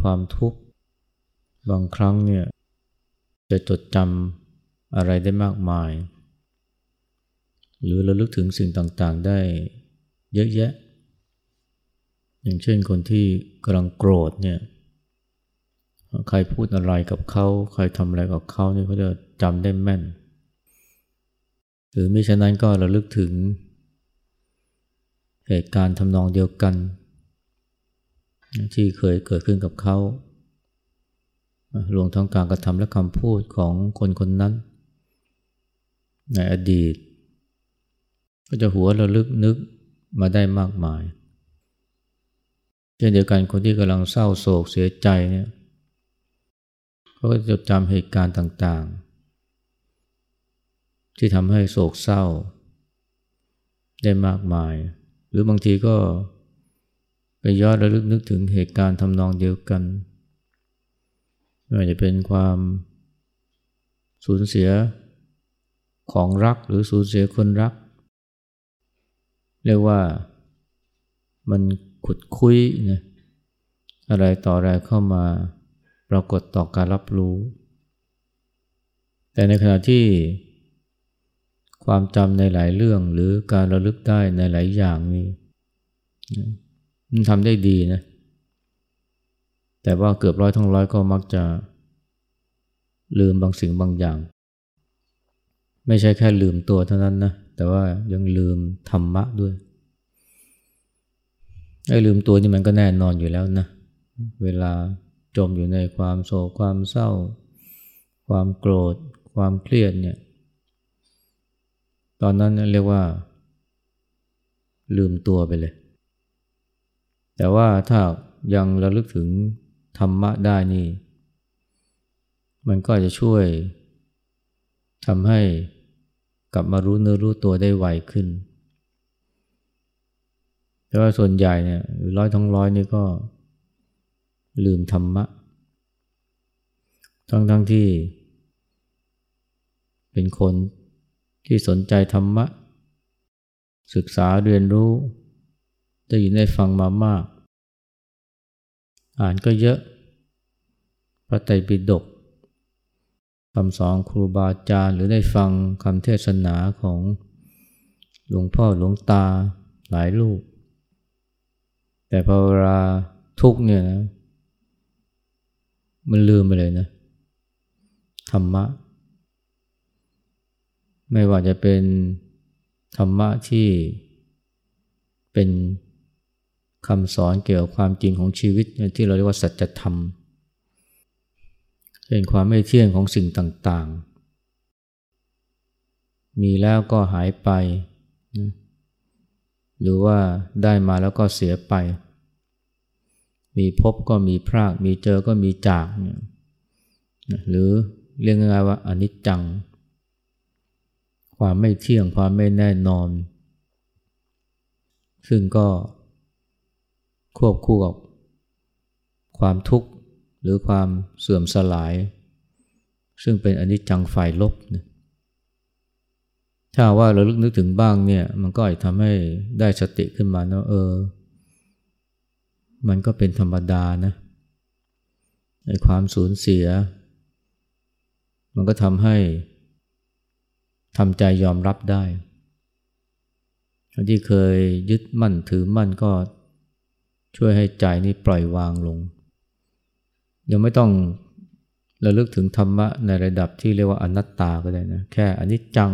ความทุกข์ บางครั้งเนี่ยจะจดจำอะไรได้มากมาย หรือระลึกถึงสิ่งต่างๆได้เยอะแยะ อย่างเช่นคนที่กำลังโกรธเนี่ยใครพูดอะไรกับเขา ใครทำอะไรกับเขาเนี่ยเขาจะจำได้แม่น หรือมิฉะนั้นก็ระลึกถึงเหตุการณ์ทำนองเดียวกัน ที่เคยเกิดขึ้นกับเขารวมทั้งการกระทำและคำพูดของคนคนนั้น ในอดีต ก็จะหัวระลึกนึกมาได้มากมาย เช่นเดียวกันคนที่กำลังเศร้าโศกเสียใจเนี่ยเขาก็จะจำเหตุการณ์ต่างๆ ที่ทำให้โศกเศร้า ได้มากมาย หรือบางทีก็ ไปย้อนระลึกนึกถึงเหตุการณ์ทำนองเดียวกันไม่ว่าจะเป็นความสูญเสียของรักหรือสูญเสียคนรัก เรียกว่ามันขุดคุยนะอะไรต่ออะไรเข้ามาปรากฏต่อการรับรู้ แต่ในขณะที่ความจำในหลายเรื่องหรือการระลึกได้ในหลายอย่างนี้ มันทำได้ดีนะ แต่ว่าเกือบร้อยทั้งร้อยก็มักจะลืมบางสิ่งบางอย่าง ไม่ใช่แค่ลืมตัวเท่านั้นนะ แต่ว่ายังลืมธรรมะด้วยไอ้ลืมตัวนี่มันก็แน่นอนอยู่แล้วนะ เวลาจมอยู่ในความโศกความเศร้า ความโกรธ ความเครียดเนี่ย ตอนนั้นเรียกว่า ลืมตัวไปเลย แต่ว่าถ้ายังระลึกถึงธรรมะได้นี่ มันก็จะช่วยทำให้กลับมารู้เนื้อรู้ตัวได้ไวขึ้น แต่ว่าส่วนใหญ่เนี่ยร้อยทั้งร้อยนี่ก็ลืมธรรมะ ทั้งทั้งที่ เป็นคนที่สนใจธรรมะ ศึกษาเรียนรู้ ได้ยินได้ฟังมามาก อ่านก็เยอะ พระไตรปิฎกคำสอนครูบาอาจารย์หรือได้ฟังคำเทศนาของหลวงพ่อหลวงตาหลายรูป แต่พอเวลาทุกเนี่ยนะมันลืมไปเลยนะ ธรรมะ ไม่ว่าจะเป็นธรรมะที่เป็น คำสอนเกี่ยวกับความจริงของชีวิตที่เราเรียกว่าสัจธรรมเป็นความไม่เที่ยงของสิ่งต่างๆ มีแล้วก็หายไป หรือว่าได้มาแล้วก็เสียไป มีพบก็มีพราก มีเจอก็มีจาก หรือเรียกง่ายๆว่าอนิจจัง ความไม่เที่ยง ความไม่แน่นอน ซึ่งก็ ควบคู่กับความทุกข์หรือความเสื่อมสลาย ซึ่งเป็นอนิจจังฝ่ายลบนะถ้าว่าเราลึกนึกถึงบ้างเนี่ยมันก็อาจทำให้ได้สติขึ้นมานะเออ มันก็เป็นธรรมดานะในความสูญเสีย มันก็ทำให้ทำใจยอมรับได้ที่เคยยึดมั่นถือมั่นก็ ช่วยให้ใจนี้ปล่อยวางลง ยังไม่ต้องระลึกถึงธรรมะในระดับที่เรียกว่าอนัตตาก็ได้นะ แค่อนิจจัง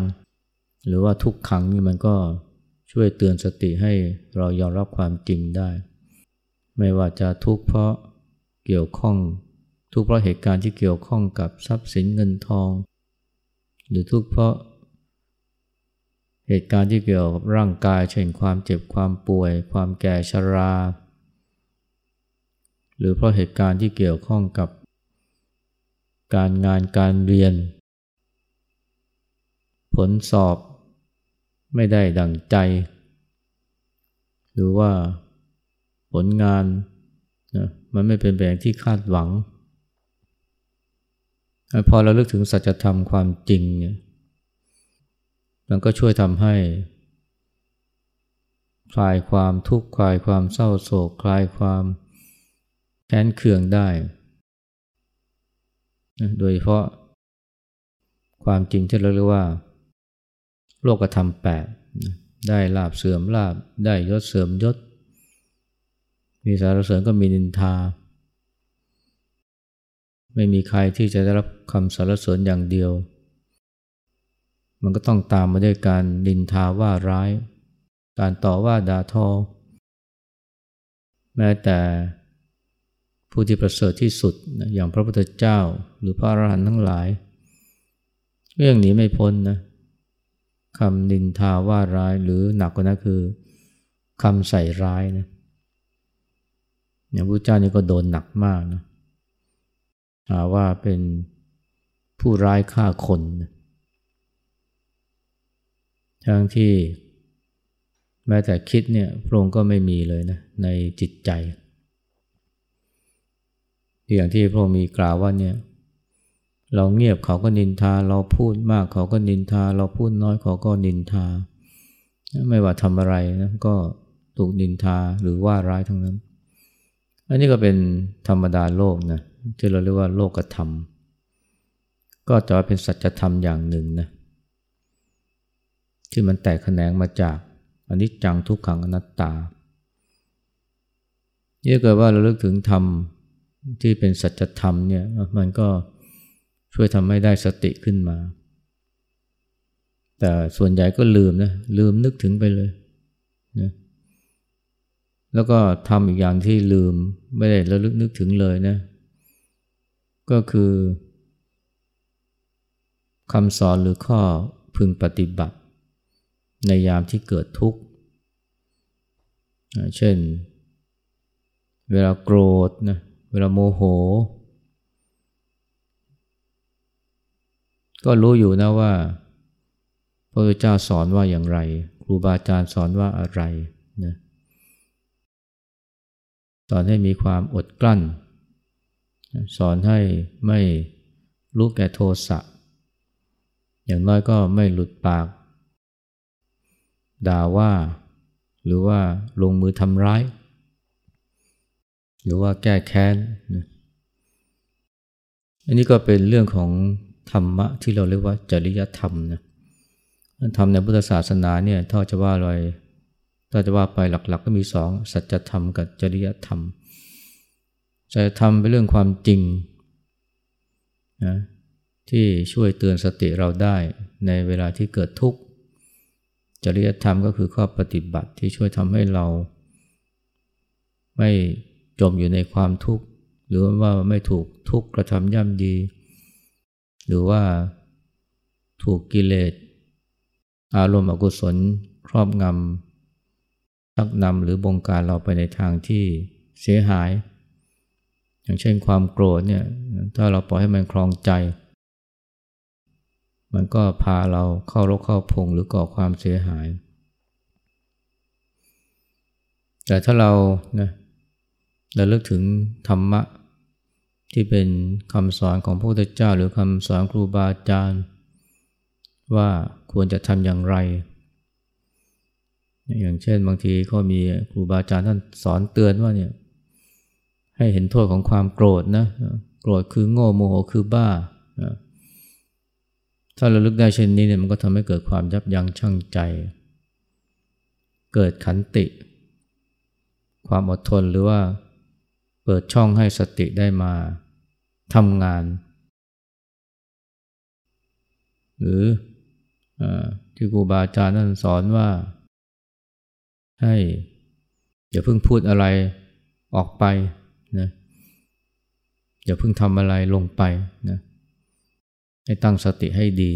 หรือว่าทุกขังนี่มันก็ช่วยเตือนสติให้เรายอมรับความจริงได้ ไม่ว่าจะทุกข์เพราะเกี่ยวข้อง ทุกข์เพราะเหตุการณ์ที่เกี่ยวข้องกับทรัพย์สินเงินทอง หรือทุกข์เพราะ เหตุการณ์ที่เกี่ยวกับร่างกาย เช่นความเจ็บความป่วย ความแก่ชรา หรือเพราะเหตุการณ์ที่เกี่ยวข้องกับ การงานการเรียน ผลสอบไม่ได้ดังใจ หรือว่าผลงานนะมันไม่เป็นแบบที่คาดหวัง พอเราเลือกถึงสัจธรรมความจริงเนี่ยมันก็ช่วยทำให้ คลายความทุกข์คลายความเศร้าโศก คลายความ แค้นเคืองได้ โดยเฉพาะความจริงที่เราเรียกว่า โลกธรรมแปดได้ลาบเสื่อมลาบได้ยศเสื่อมยศ มีสารเสริญก็มีนินทา ไม่มีใครที่จะได้รับคำสารเสริญอย่างเดียว มันก็ต้องตามมาด้วยการนินทาว่าร้าย การต่อว่าด่าทอ แม้แต่ ผู้ที่ประเสริฐที่สุดอย่างพระพุทธเจ้าหรือพระอรหันต์ทั้งหลายเรื่องนี้ไม่พ้นนะคำนินทาว่าร้ายหรือหนักกว่านั้นคือคำใส่ร้ายนะอย่างพระเจ้านี่ก็โดนหนักมากนะหาว่าเป็นผู้ร้ายฆ่าคนนะทั้งที่แม้แต่คิดเนี่ยพระองค์ก็ไม่มีเลยนะในจิตใจ อย่างที่พระองค์มีกล่าวว่าเนี่ยเราเงียบเขาก็นินทา เราพูดมากเขาก็นินทา เราพูดน้อยเขาก็นินทา ไม่ว่าทำอะไรนะก็ถูกนินทาหรือว่าร้ายทั้งนั้น อันนี้ก็เป็นธรรมดาโลกนะที่เราเรียกว่าโลกธรรม ก็จะเป็นสัจธรรมอย่างหนึ่งนะที่มันแตกแขนงมาจากอนิจจังทุกขังอนัตตาเนี่ยเกิดว่าเราเลิกถึงธรรม ที่เป็นสัจธรรมเนี่ยมันก็ช่วยทำให้ได้สติขึ้นมา แต่ส่วนใหญ่ก็ลืมนะลืมนึกถึงไปเลยนะแล้วก็ทำอีกอย่างที่ลืมไม่ได้ระลึกนึกถึงเลยนะ ก็คือคำสอนหรือข้อพึงปฏิบัติ ในยามที่เกิดทุกข์ เช่น เวลาโกรธนะ เวลาโมโห ก็รู้อยู่นะว่าพระพุทธเจ้าสอนว่าอย่างไร ครูบาอาจารย์สอนว่าอะไรนะสอนให้มีความอดกลั้น สอนให้ไม่รู้แก่โทสะอย่างน้อยก็ไม่หลุดปาก ด่าว่า หรือว่าลงมือทำร้าย หรือว่าแก้แค้นอันนี้ก็เป็นเรื่องของธรรมะที่เราเรียกว่าจริยธรรมนะธรรมในพุทธศาสนาเนี่ยถ้าจะว่าอะไรถ้าจะว่าไปหลักๆกก็มีสองสัจธรรมกับจริยธรรมสัจธรรมเป็นเรื่องความจริงนะที่ช่วยเตือนสติเราได้ในเวลาที่เกิดทุกข์ จริยธรรมก็คือข้อปฏิบัติที่ช่วยทำให้เรา ไม่ จมอยู่ในความทุกข์หรือว่าไม่ถูกทุกข์กระทำย่ำดี หรือว่าถูกกิเลสอารมณ์อกุศลครอบงำชักนำหรือบงการเราไปในทางที่เสียหาย อย่างเช่นความโกรธเนี่ยถ้าเราปล่อยให้มันคลองใจ มันก็พาเราเข้ารกเข้าพงหรือก่อความเสียหาย แต่ถ้าเรานะเราเลิกถึงธรรมะ ที่เป็นคำสอนของพระพุทธเจ้า หรือคำสอนครูบาอาจารย์ ว่าควรจะทำอย่างไร อย่างเช่นบางทีก็มีครูบาอาจารย์ท่านสอนเตือนว่าเนี่ยให้เห็นโทษของความโกรธนะโกรธคือโง่โมโหคือบ้า ถ้าเราลึกได้เช่นนี้เนี่ยมันก็ทำให้เกิดความยับยั้งชั่งใจ เกิดขันติ ความอดทนหรือว่า เปิดช่องให้สติได้มาทำงาน หรืออที่ครูบาอาจารย์นั่นสอนว่า ให้อย่าเพิ่งพูดอะไรออกไปนะอย่าเพิ่งทำอะไรลงไปนะให้ตั้งสติให้ดี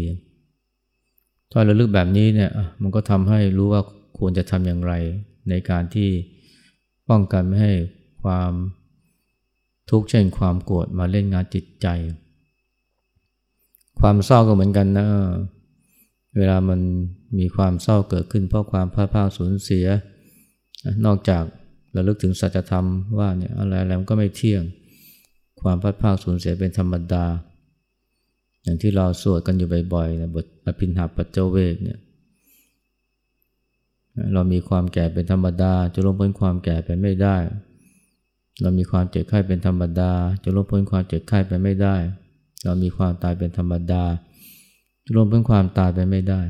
ถ้าเราลึกแบบนี้เนี่ยมันก็ทำให้รู้ว่าควรจะทำอย่างไร ในการที่ป้องกันไม่ให้ความ ทุกข์เช่นความโกรธมาเล่นงานจิตใจ ความเศร้าก็เหมือนกันนะ เวลามันมีความเศร้าเกิดขึ้นเพราะความพลาดพลาดสูญเสีย นอกจากราลึกถึงสัจธรรมว่าเนี่ยอะไรอะไรมันก็ไม่เที่ยง ความพลาดพลาดสูญเสียเป็นธรรมดา อย่างที่เราสวดกันอยู่บ่อยๆนะบทอภินหาปัจเจเวกเนี่ยเรามีความแก่เป็นธรรมดาจะลงพ้นความแก่ไปไม่ได้ เรามีความเจ็บไข้เป็นธรรมดา จะลบพ้นความเจ็บไข้ไปไม่ได้ เรามีความตายเป็นธรรมดาจะลบพ้นความตายไปไม่ได้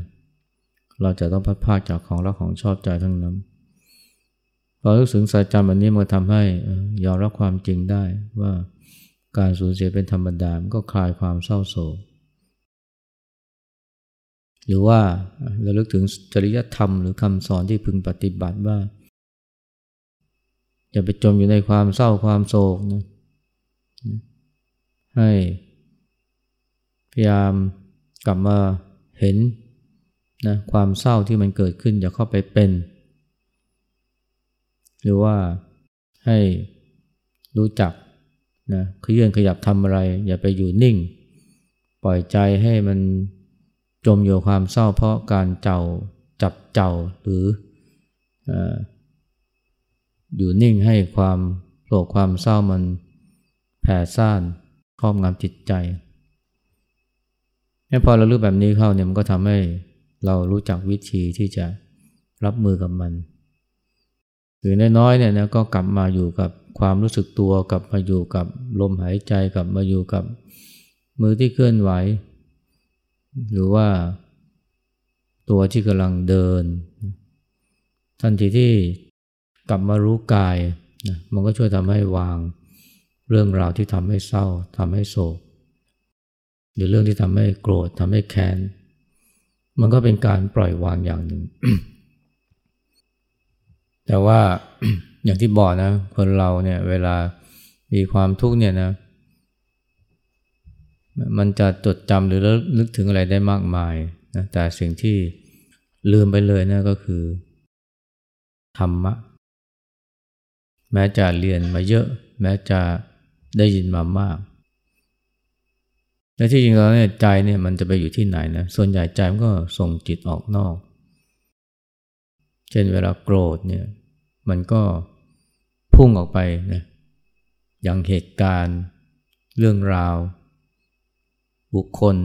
เราจะต้องพัดพากจากของรักของชอบใจทั้งนั้นพอรู้สึกสัจจำอันนี้มันทำให้ยอมรับความจริงได้ว่าการสูญเสียเป็นธรรมดามันก็คลายความเศร้าโศกหรือว่าเราลึกถึงจริยธรรมหรือคำสอนที่พึงปฏิบัติว่า อย่าไปจมอยู่ในความเศร้าความโศกนะให้พยายามกลับมาเห็นนะความเศร้าที่มันเกิดขึ้นอย่าเข้าไปเป็น หรือว่าให้รู้จักนะขยื่นขยับทำอะไร อย่าไปอยู่นิ่ง ปล่อยใจให้มันจมอยู่ความเศร้าเพราะการเจ้าจับเจ้าหรืออ อยู่นิ่งให้ความโศกความเศร้ามันแผ่ซ่านครอบงำจิตใจพอเรารู้แบบนี้เข้าเนี่ยมันก็ทำให้เรารู้จักวิธีที่จะรับมือกับมันหรือน้อยๆเนี่ยนะก็กลับมาอยู่กับความรู้สึกตัวกลับมาอยู่กับลมหายใจกลับมาอยู่กับมือที่เคลื่อนไหว หรือว่าตัวที่กำลังเดิน ทันทีที่ กลับมารู้กายนะมันก็ช่วยทำให้วางเรื่องราวที่ทำให้เศร้าทำให้โศก หรือเรื่องที่ทำให้โกรธทำให้แค้น มันก็เป็นการปล่อยวางอย่างหนึ่ง แต่ว่าอย่างที่บอกนะ คนเราเนี่ยเวลามีความทุกข์เนี่ยนะ มันจะจดจำหรือลึกถึงอะไรได้มากมายนะแต่สิ่งที่ลืมไปเลยนะก็คือ ธรรมะ แม้จะเรียนมาเยอะ แม้จะได้ยินมามากแต่ที่จริงแล้วเนี่ยใจเนี่ยมันจะไปอยู่ที่ไหนนะส่วนใหญ่ใจมันก็ส่งจิตออกนอก เช่นเวลาโกรธเนี่ยมันก็พุ่งออกไปนะอย่างเหตุการณ์ เรื่องราว บุคคล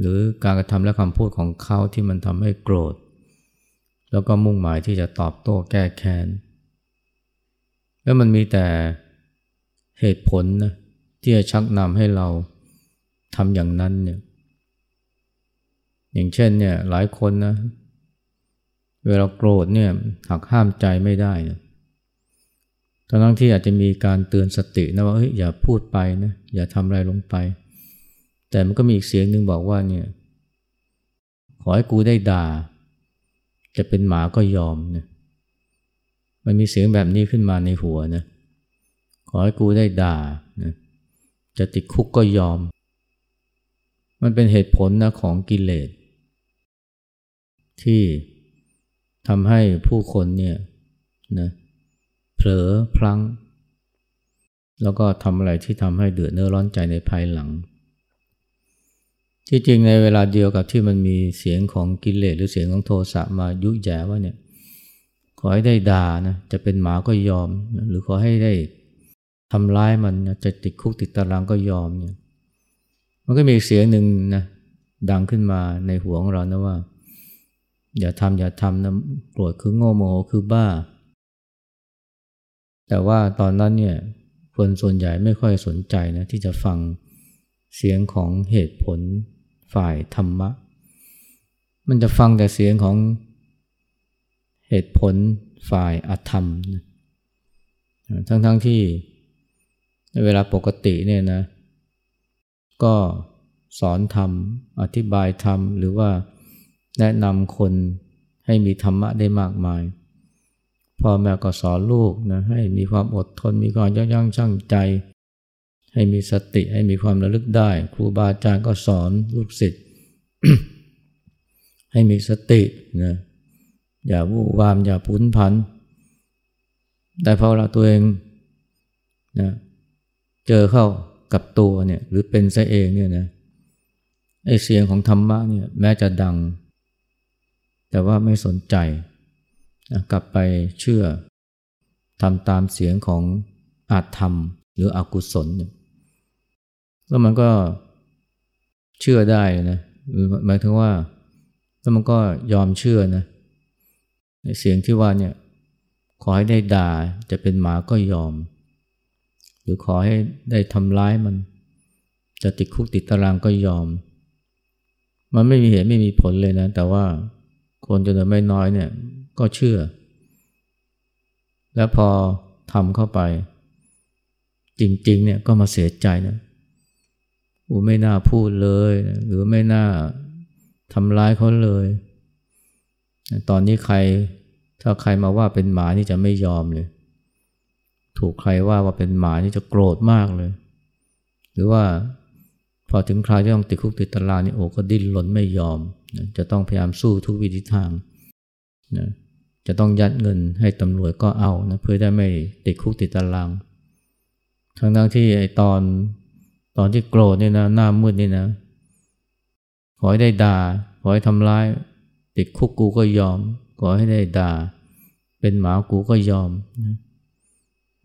หรือการกระทำและคำพูดของเขาที่มันทำให้โกรธ แล้วก็มุ่งหมายที่จะตอบโต้แก้แค้น แล้วมันมีแต่เหตุผลนะที่จะชักนำให้เราทำอย่างนั้นเนี่ย อย่างเช่นเนี่ยหลายคนนะ เวลาโกรธเนี่ยหักห้ามใจไม่ได้นะทั้งที่อาจจะมีการเตือนสตินะว่าเฮ้ยอย่าพูดไปนะอย่าทำอะไรลงไป แต่มันก็มีอีกเสียงหนึ่งบอกว่าเนี่ยขอให้กูได้ด่า จะเป็นหมาก็ยอมนะ มันมีเสียงแบบนี้ขึ้นมาในหัวนะขอให้กูได้ด่านะจะติดคุกก็ยอม มันเป็นเหตุผลนะของกิเลส ที่ทำให้ผู้คนเนี่ยนะเผลอพลั้ง แล้วก็ทำอะไรที่ทำให้เดือดเนื้อร้อนใจในภายหลัง ที่จริงในเวลาเดียวกับที่มันมีเสียงของกิเลสหรือเสียงของโทสะมายุแย่ว่าเนี่ย ขอให้ได้ด่านะจะเป็นหมาก็ยอม หรือขอให้ได้ทำร้ายมันนะจะติดคุกติดตารางก็ยอมเนี่ยมันก็มีเสียงหนึ่งนะดังขึ้นมาในหัวของเรานะว่า อย่าทำอย่าทำนะโกรธคือโง่โมโหคือบ้า แต่ว่าตอนนั้นเนี่ยคนส่วนใหญ่ไม่ค่อยสนใจนะที่จะฟังเสียงของเหตุผลฝ่ายธรรมะ มันจะฟังแต่เสียงของ เหตุผลฝ่ายอธรรม ทั้งๆทที่ในเวลาปกติเนี่ยนะ ก็สอนธรรม อธิบายธรรม หรือว่าแนะนำคนให้มีธรรมะได้มากมายพ่อแม่ก็สอนลูกนะให้มีความอดทนมีความยับยั้งชั่งใจ ให้มีสติให้มีความระลึกได้ ครูบาอาจารย์ก็สอนลูกศิษย์ให้มีสตินะ อย่าวู่วาม อย่าพุ้นพัน แต่พอเราตัวเองนะเจอเข้ากับตัวเนี่ยหรือเป็นซะเองเนี่ยนะไอเสียงของธรรมะเนี่ยแม้จะดัง แต่ว่าไม่สนใจนะกลับไปเชื่อทำตามเสียงของอาจธรรม หรืออกุศลเนี่ยแล้วมันก็เชื่อได้นะหมายถึงว่าแล้วมันก็ยอมเชื่อนะ เสียงที่ว่าเนี่ยขอให้ได้ด่าจะเป็นหมาก็ยอม หรือขอให้ได้ทำร้ายมัน จะติดคุกติดตารางก็ยอม มันไม่มีเหตุไม่มีผลเลยนะ แต่ว่าคนจำนวนไม่น้อยเนี่ยก็เชื่อ แล้วพอทำเข้าไป จริงๆเนี่ยก็มาเสียใจนะอูไม่น่าพูดเลย หรือไม่น่าทำร้ายเขาเลย ตอนนี้ใครถ้าใครมาว่าเป็นหมานี่จะไม่ยอมเลย ถูกใครว่าว่าเป็นหมานี่จะโกรธมากเลย หรือว่าพอถึงคราวที่ต้องติดคุกติดตารางนี่โอ้ก็ดิ้นรนไม่ยอมนะจะต้องพยายามสู้ทุกวิธีทางนะจะต้องยัดเงินให้ตำรวจก็เอานะเพื่อได้ไม่ติดคุกติดตาราง ทั้งทั้งที่ไอตอนตอนที่โกรธนี่นะหน้ามืดนี่นะขอให้ได้ด่าขอให้ทำร้าย ติดคุกกูก็ยอมขอให้ได้ด่า เป็นหมากูก็ยอม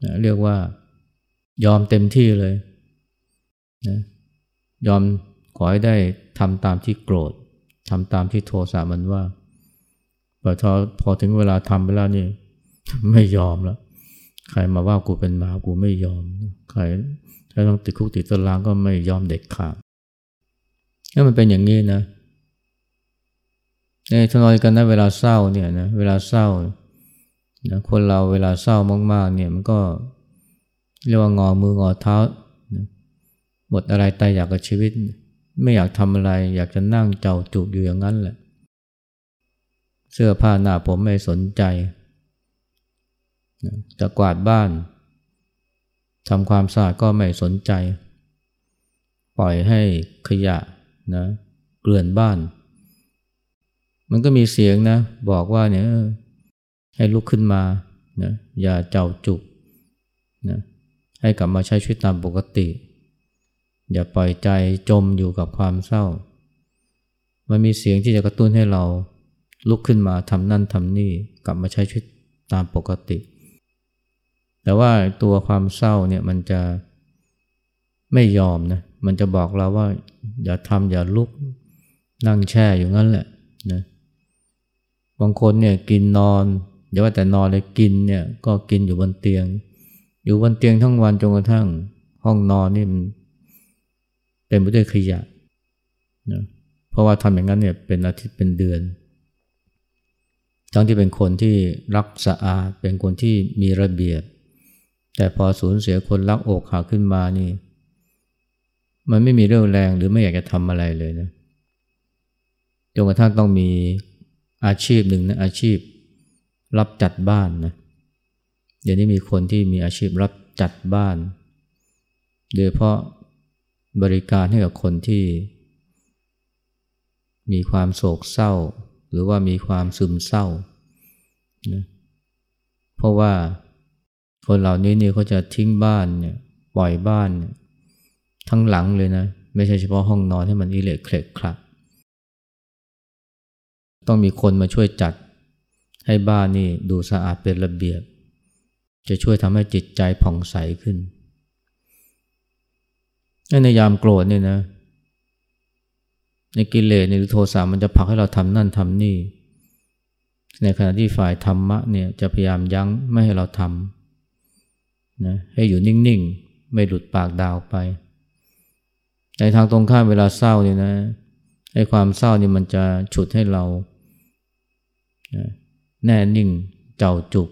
นะเรียกว่ายอมเต็มที่เลยนะยอมขอให้ได้ทำตามที่โกรธทำตามที่โทสะมันว่าพอพอถึงเวลาทำไปแล้วนี่ไม่ยอมแล้ว ใครมาว่ากูเป็นหมากูไม่ยอม ใครถ้าต้องติดคุกติดตารางก็ไม่ยอมเด็กขาดถ้ามันเป็นอย่างนี้นะ ในทนอยกันนะเวลาเศร้าเนี่ยนะเวลาเศร้านะคนเราเวลาเศร้ามากๆเนี่ยมันก็เรียกว่างอมืองอเท้านะหมดอะไรตายอยากกับชีวิต ไม่อยากทำอะไร อยากจะนั่งเจ้าจุกอยู่อย่างนั้นแหละ เสื้อผ้าหน้าผมไม่สนใจ จะกวาดบ้านทำความสะอาดก็ไม่สนใจ ปล่อยให้ขยะนะเกลื่อนบ้าน มันก็มีเสียงนะ บอกว่าเนี่ยให้ลุกขึ้นมานะอย่าเจ้าจุกนะให้กลับมาใช้ชีวิตตามปกติ อย่าปล่อยใจจมอยู่กับความเศร้า มันมีเสียงที่จะกระตุ้นให้เราลุกขึ้นมาทำนั่นทำนี่กลับมาใช้ชีวิตตามปกติ แต่ว่าตัวความเศร้าเนี่ยมันจะไม่ยอมนะมันจะบอกเราว่า อย่าทำอย่าลุกนั่งแช่อยู่งั้นแหละนะ บางคนเนี่ยกินนอนอย่าว่าแต่นอนเลยกินเนี่ยก็กินอยู่บนเตียง อยู่บนเตียงทั้งวันจนกระทั่งห้องนอนนี่มันเต็มไปด้วยขยะนะเพราะว่าทำอย่างนั้นเนี่ยเป็นอาทิตย์เป็นเดือน ทั้งที่เป็นคนที่รักสะอาดเป็นคนที่มีระเบียบ แต่พอสูญเสียคนรักอกหักขึ้นมานี่ มันไม่มีเรื่องแรงหรือไม่อยากจะทำอะไรเลยนะจนกระทั่งต้องมี อาชีพหนึ่งนะอาชีพรับจัดบ้านนะเดี๋ยวนี้มีคนที่มีอาชีพรับจัดบ้าน โดยเพราะบริการให้กับคนที่ มีความโศกเศร้า หรือว่ามีความซึมเศร้านะเพราะว่าคนเหล่านี้เนี่ยเขาจะทิ้งบ้านเนี่ยปล่อยบ้านเนี่ยทั้งหลังเลยนะ ไม่ใช่เฉพาะห้องนอนให้มันอิเล็กเคลกคลัก ต้องมีคนมาช่วยจัด ให้บ้านนี่ดูสะอาดเป็นระเบียบ จะช่วยทำให้จิตใจผ่องใสขึ้นในยามโกรธเนี่ยนะในกิเลสในโทสะมันจะผลักให้เราทำนั่นทำนี่ ในขณะที่ฝ่ายธรรมะเนี่ยจะพยายามยั้งไม่ให้เราทำนะให้อยู่นิ่งๆ ไม่หลุดปากดาวไป ในทางตรงข้ามเวลาเศร้าเนี่ยนะไอ้ความเศร้านี่มันจะฉุดให้เรา แน่นิ่งเจ้าจุก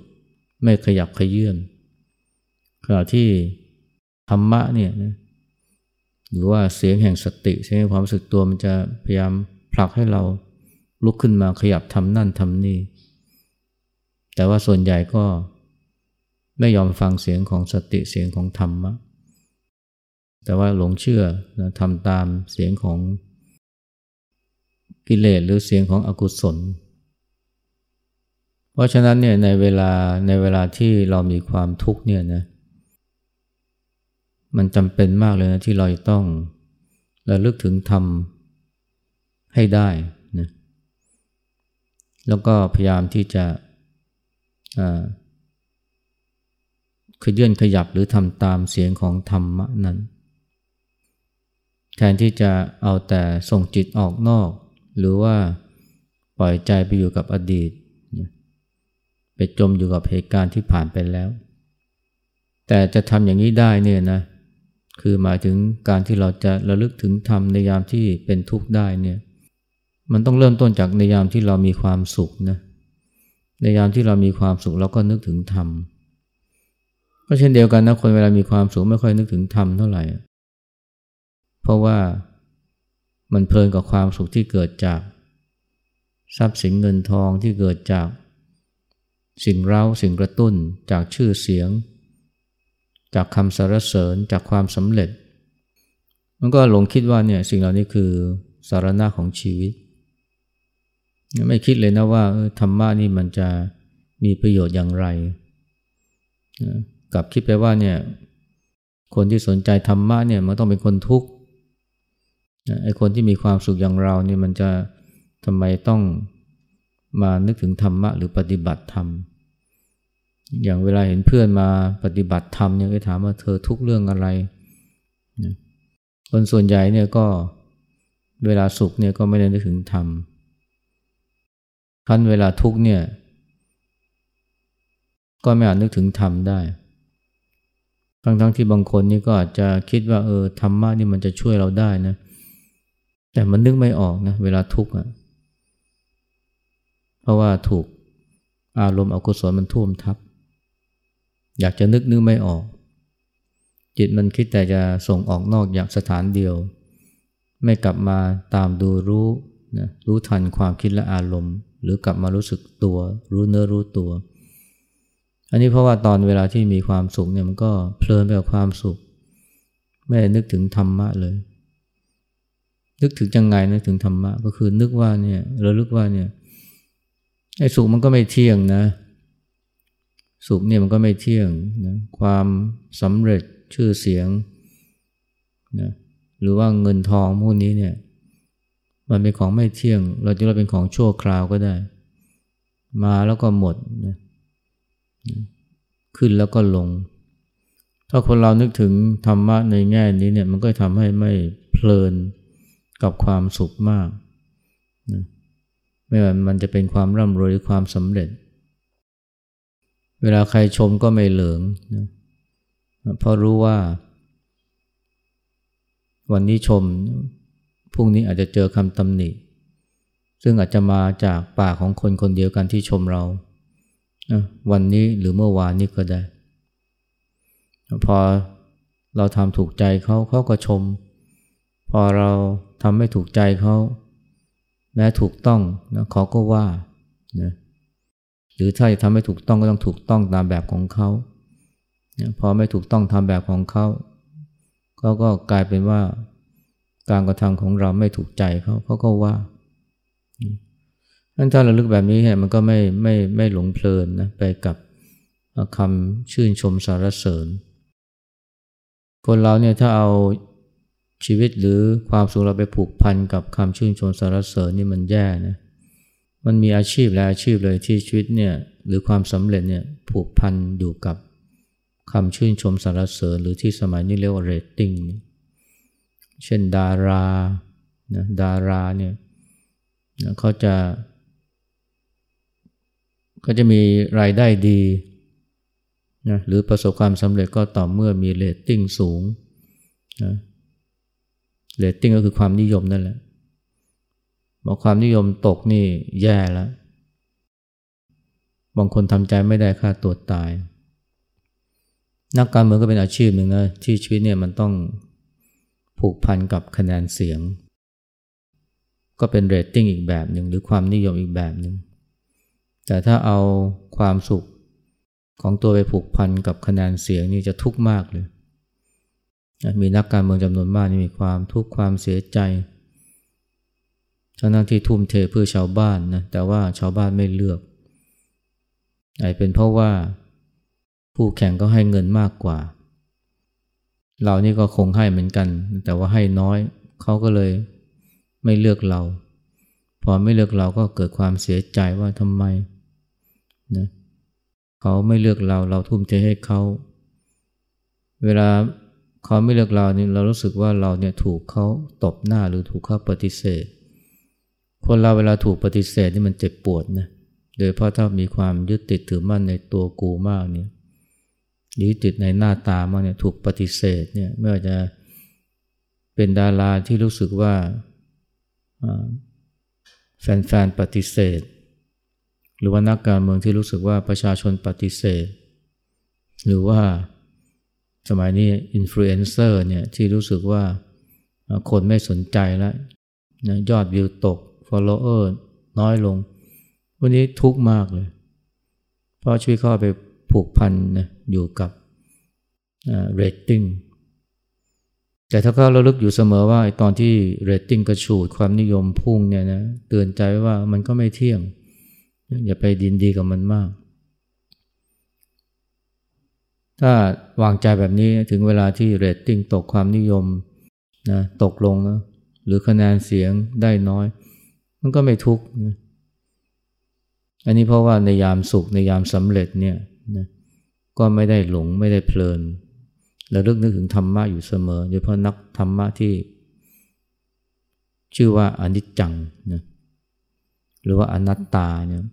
ไม่ขยับขยื่นขณะที่ธรรมะเนี่ยนะหรือว่าเสียงแห่งสติเสียงแห่งความรู้สึกตัวมันจะพยายามผลักให้เราลุกขึ้นมาขยับทำนั่นทำนี่ แต่ว่าส่วนใหญ่ก็ไม่ยอมฟังเสียงของสติเสียงของธรรมะ แต่ว่าหลงเชื่อนะทำตามเสียงของกิเลสหรือเสียงของอกุศล เพราะฉะนั้นเนี่ยในเวลาในเวลาที่เรามีความทุกข์เนี่ยนะมันจำเป็นมากเลยนะที่เราต้องระลึกถึงธรรมให้ได้นะแล้วก็พยายามที่จะขยื่นขยับหรือทำตามเสียงของธรรมะนั้น แทนที่จะเอาแต่ส่งจิตออกนอก หรือว่าปล่อยใจไปอยู่กับอดีต ไปจมอยู่กับเหตุการณ์ที่ผ่านไปแล้ว แต่จะทำอย่างนี้ได้เนี่ยนะ คือหมายถึงการที่เราจะระลึกถึงธรรมในยามที่เป็นทุกข์ได้เนี่ย มันต้องเริ่มต้นจากในยามที่เรามีความสุขนะ ในยามที่เรามีความสุขเราก็นึกถึงธรรม ก็เช่นเดียวกันนะคนเวลามีความสุขไม่ค่อยนึกถึงธรรมเท่าไหร่ เพราะว่ามันเพลินกับความสุขที่เกิดจาก ทรัพย์สินเงินทองที่เกิดจาก สิ่งเร้าสิ่งกระตุ้นจากชื่อเสียง จากคำสรรเสริญจากความสำเร็จ มันก็หลงคิดว่าเนี่ยสิ่งเหล่านี้คือสารณะของชีวิต ไม่คิดเลยนะว่าธรรมะนี่มันจะมีประโยชน์อย่างไร กลับคิดไปว่าเนี่ยคนที่สนใจธรรมะเนี่ยมันต้องเป็นคนทุกข์ไอ้คนที่มีความสุขอย่างเราเนี่ยมันจะทำไมต้อง มานึกถึงธรรมะหรือปฏิบัติธรรม อย่างเวลาเห็นเพื่อนมาปฏิบัติธรรมเนี่ยก็ถามว่าเธอทุกเรื่องอะไรคนส่วนใหญ่เนี่ยก็เวลาสุขเนี่ยก็ไม่ได้นึกถึงธรรมคันเวลาทุกเนี่ย ก็ไม่อาจนึกถึงธรรมได้ทั้งๆทที่บางคนนี่ก็อาจจะคิดว่าเออธรรมะนี่มันจะช่วยเราได้นะ แต่มันนึกไม่ออกนะ เวลาทุกข์อะ เพราะว่าถูกอารมณ์อกุศลมันท่วมทับ อยากจะนึกนึกไม่ออก จิตมันคิดแต่จะส่งออกนอกอย่างสถานเดียว ไม่กลับมาตามดูรู้นะรู้ทันความคิดและอารมณ์ หรือกลับมารู้สึกตัว รู้เนื้อรู้ตัว อันนี้เพราะว่าตอนเวลาที่มีความสุขเนี่ยมันก็เพลินไปกับความสุข ไม่ได้นึกถึงธรรมะเลย นึกถึงยังไงนึกถึงธรรมะก็คือนึกว่าเนี่ยเราลึกว่าเนี่ย ไอ้สุขมันก็ไม่เที่ยงนะ สุขเนี่ยมันก็ไม่เที่ยงนะความสำเร็จชื่อเสียงนะหรือว่าเงินทองพวกนี้เนี่ย มันเป็นของไม่เที่ยง เราจะเราเป็นของชั่วคราวก็ได้ มาแล้วก็หมดนะขึ้นแล้วก็ลง ถ้าคนเรานึกถึงธรรมะในแง่นี้เนี่ย มันก็ทำให้ไม่เพลินกับความสุขมาก ไม่ว่ามันจะเป็นความร่ำรวยหรือความสำเร็จ เวลาใครชมก็ไม่เหลืองนะเพราะรู้ว่า วันนี้ชมพรุ่งนี้อาจจะเจอคำตำหนิ ซึ่งอาจจะมาจากปากของคนคนเดียวกันที่ชมเรา วันนี้หรือเมื่อวานนี้ก็ได้ พอเราทำถูกใจเขาเขาก็ชม พอเราทำไม่ถูกใจเขา แม้ถูกต้องนะเขาก็ว่านะหรือถ้าจะทำให้ถูกต้องก็ต้องถูกต้องตามแบบของเขานะพอไม่ถูกต้องทำแบบของเขาเขาก็กลายเป็นว่าการกระทำของเราไม่ถูกใจเขาเขาก็ว่านั้นถ้าเราลึกแบบนี้เนี่ยมันก็ไม่ไม่ไม่หลงเพลินนะไปกับคำชื่นชมสารเสริญ คนเราเนี่ยถ้าเอา ชีวิตหรือความสุขเราไปผูกพันกับคำชื่นชมสรรเสริญนี่มันแย่นะมันมีอาชีพและอาชีพเลยที่ชีวิตเนี่ยหรือความสำเร็จเนี่ยผูกพันอยู่กับคำชื่นชมสรรเสริญหรือที่สมัยนี้เรียกว่าเรตติ้งเช่นดารานะดาราเนี่ยนะเขาจะ ก็จะมีรายได้ดีนะหรือประสบความสำเร็จก็ต่อเมื่อมีเรตติ้งสูงนะ เรตติ้งก็คือความนิยมนั่นแหละบอกความนิยมตกนี่แย่แล้ว บางคนทำใจไม่ได้ฆ่าตัวตาย นักการเมืองก็เป็นอาชีพหนึ่งนะที่ชีวิตเนี่ยมันต้องผูกพันกับคะแนนเสียง ก็เป็นเรตติ้งอีกแบบหนึ่งหรือความนิยมอีกแบบหนึ่งแต่ถ้าเอาความสุขของตัวไปผูกพันกับคะแนนเสียงนี่จะทุกข์มากเลย มีนักการเมืองจำนวนมากมีความทุกข์ความเสียใจทั้งที่ทุ่มเทเพื่อชาวบ้านนะแต่ว่าชาวบ้านไม่เลือกอาจเป็นเพราะว่าผู้แข่งก็ให้เงินมากกว่า เรานี่ก็คงให้เหมือนกัน แต่ว่าให้น้อยเขาก็เลยไม่เลือกเรา พอไม่เลือกเราก็เกิดความเสียใจว่าทำไมนะเขาไม่เลือกเราเราทุ่มเทให้เขา เวลา เขาไม่เลือกเราเนี่ยเรารู้สึกว่าเราเนี่ยถูกเขาตบหน้าหรือถูกเขาปฏิเสธ คนเราเวลาถูกปฏิเสธนี่มันเจ็บปวดนะโดยเพราะถ้ามีความยึดติดถือมั่นในตัวกูมากเนี่ยยึดติดในหน้าตามากเนี่ยถูกปฏิเสธเนี่ยไม่ว่าจะเป็นดาราที่รู้สึกว่าแฟนๆปฏิเสธ หรือว่านักการเมืองที่รู้สึกว่าประชาชนปฏิเสธ หรือว่า สมัยนี้อินฟลูเอนเซอร์เนี่ยที่รู้สึกว่าคนไม่สนใจแล้วนะยอดวิวตก follower น้อยลง วันนี้ทุกข์มากเลย เพราะชีวิตเขาไปผูกพันนะอยู่กับเรตติ้งแต่ถ้าเขาระลึกอยู่เสมอว่าตอนที่เรตติ้งกระฉูดความนิยมพุ่งเนี่ยนะเตือนใจว่ามันก็ไม่เที่ยง อย่าไปยินดีกับมันมาก ถ้าวางใจแบบนี้ถึงเวลาที่เรตติ้งตกความนิยมนะตกลงนะหรือคะแนนเสียงได้น้อย มันก็ไม่ทุกข์นะอันนี้เพราะว่าในยามสุขในยามสำเร็จเนี่ยนะก็ไม่ได้หลงไม่ได้เพลินระลึกนึกถึงธรรมะอยู่เสมอโดยเฉพาะนักธรรมะที่ ชื่อว่าอนิจจังนะหรือว่าอนัตตาเนี่ย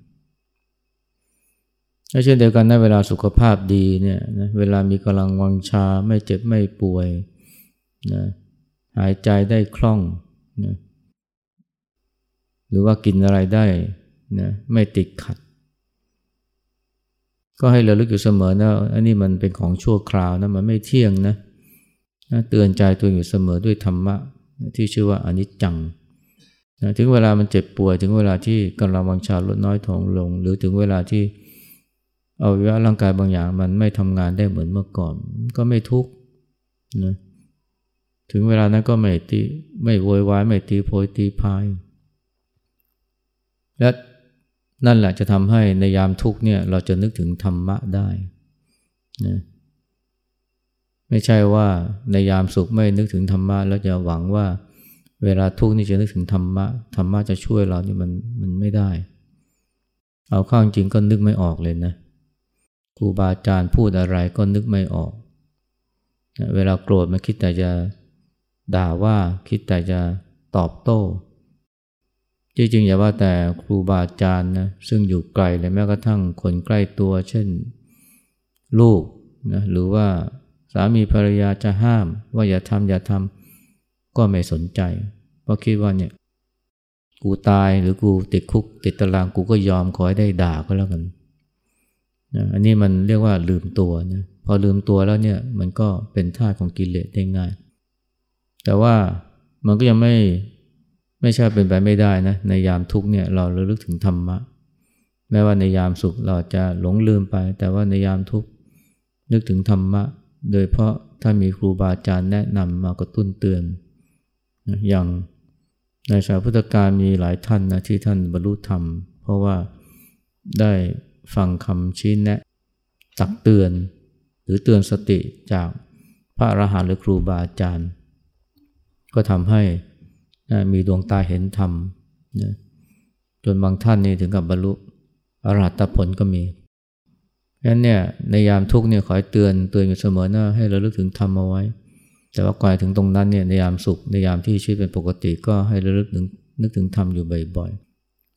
เช่นเดียวกันในเวลาสุขภาพดีเนี่ยนะเวลามีกำลังวังชาไม่เจ็บไม่ป่วยนะหายใจได้คล่องนะหรือว่ากินอะไรได้นะไม่ติดขัด ก็ให้เราลึกอยู่เสมอนะอันนี้มันเป็นของชั่วคราวนะมันไม่เที่ยงนะนะเตือนใจตัวอยู่เสมอด้วยธรรมะที่ชื่อว่าอนิจจังนะถึงเวลามันเจ็บป่วย ถึงเวลาที่กำลังวังชาลดน้อยถองลง หรือถึงเวลาที่ อาวิวะร่างกายบางอย่างมันไม่ทำงานได้เหมือนเมื่อก่อน ก็ไม่ทุกข์นะถึงเวลานั้นก็ไม่ตีไม่โวยวายไม่ตีโพยตีพาย และนั่นแหละจะทำให้ในยามทุกข์เนี่ยเราจะนึกถึงธรรมะได้นะไม่ใช่ว่าในยามสุขไม่นึกถึงธรรมะแล้วจะหวังว่าเวลาทุกข์นี่จะนึกถึงธรรมะธรรมะจะช่วยเรานี่มันมันไม่ได้ เอาข้างจริงก็นึกไม่ออกเลยนะ ครูบาอาจารย์พูดอะไรก็นึกไม่ออก เวลาโกรธมันคิดแต่จะด่าว่าคิดแต่จะตอบโต้ จริงๆอย่าว่าแต่ครูบาอาจารย์นะซึ่งอยู่ไกลเลยแม้กระทั่งคนใกล้ตัว เช่นลูกนะหรือว่าสามีภรรยาจะห้าม ว่าอย่าทำอย่าทำก็ไม่สนใจ เพราะคิดว่าเนี่ยกูตายหรือกูติดคุกติดตารางกูก็ยอมขอให้ได้ด่าก็แล้วกัน นะอันนี้มันเรียกว่าลืมตัวนะพอลืมตัวแล้วเนี่ยมันก็เป็นท่าของกิเลสได้ง่าย แต่ว่ามันก็ยังไม่ไม่ใช่เป็นไปไม่ได้นะในยามทุกเนี่ยเราระลึกถึงธรรมะ แม้ว่าในยามสุขเราจะหลงลืมไป แต่ว่าในยามทุกนึกถึงธรรมะ โดยเพราะถ้ามีครูบาอาจารย์แนะนำมากระตุ้นเตือนนะอย่างในสายพุทธการมีหลายท่านนะที่ท่านบรรลุธรรม เพราะว่าได้ ฟังคำชี้แนะ ตักเตือน หรือเตือนสติจากพระอรหันต์หรือครูบาอาจารย์ ก็ทำให้มีดวงตาเห็นธรรมนะจนบางท่านนี่ถึงกับบรรลุอรหัตผลก็มีดังนั้นเนี่ยในยามทุกเนี่ยขอให้เตือนเตือนอยู่เสมอนะให้เราลึกถึงธรรมเอาไว้ แต่ว่าก่อนถึงตรงนั้นเนี่ยในยามสุขในยามที่ชีวิตเป็นปกติก็ให้ราลึกถึงนึกถึงธรรมอยู่บ่อยๆ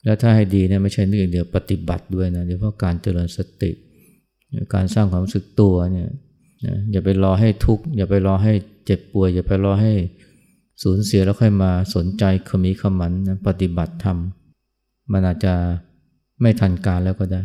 แล้วถ้าให้ดีเนี่ยไม่ใช่นึกอย่างเดียวปฏิบัติด้วยนะโดยเฉพาะการเจริญสติ การสร้างความรู้สึกตัวเนี่ยอย่าไปรอให้ทุกข์อย่าไปรอให้เจ็บป่วย อย่าไปรอให้สูญเสียแล้วค่อยมาสนใจขมีขมันนะปฏิบัติธรรมมันอาจจะไม่ทันการแล้วก็ได้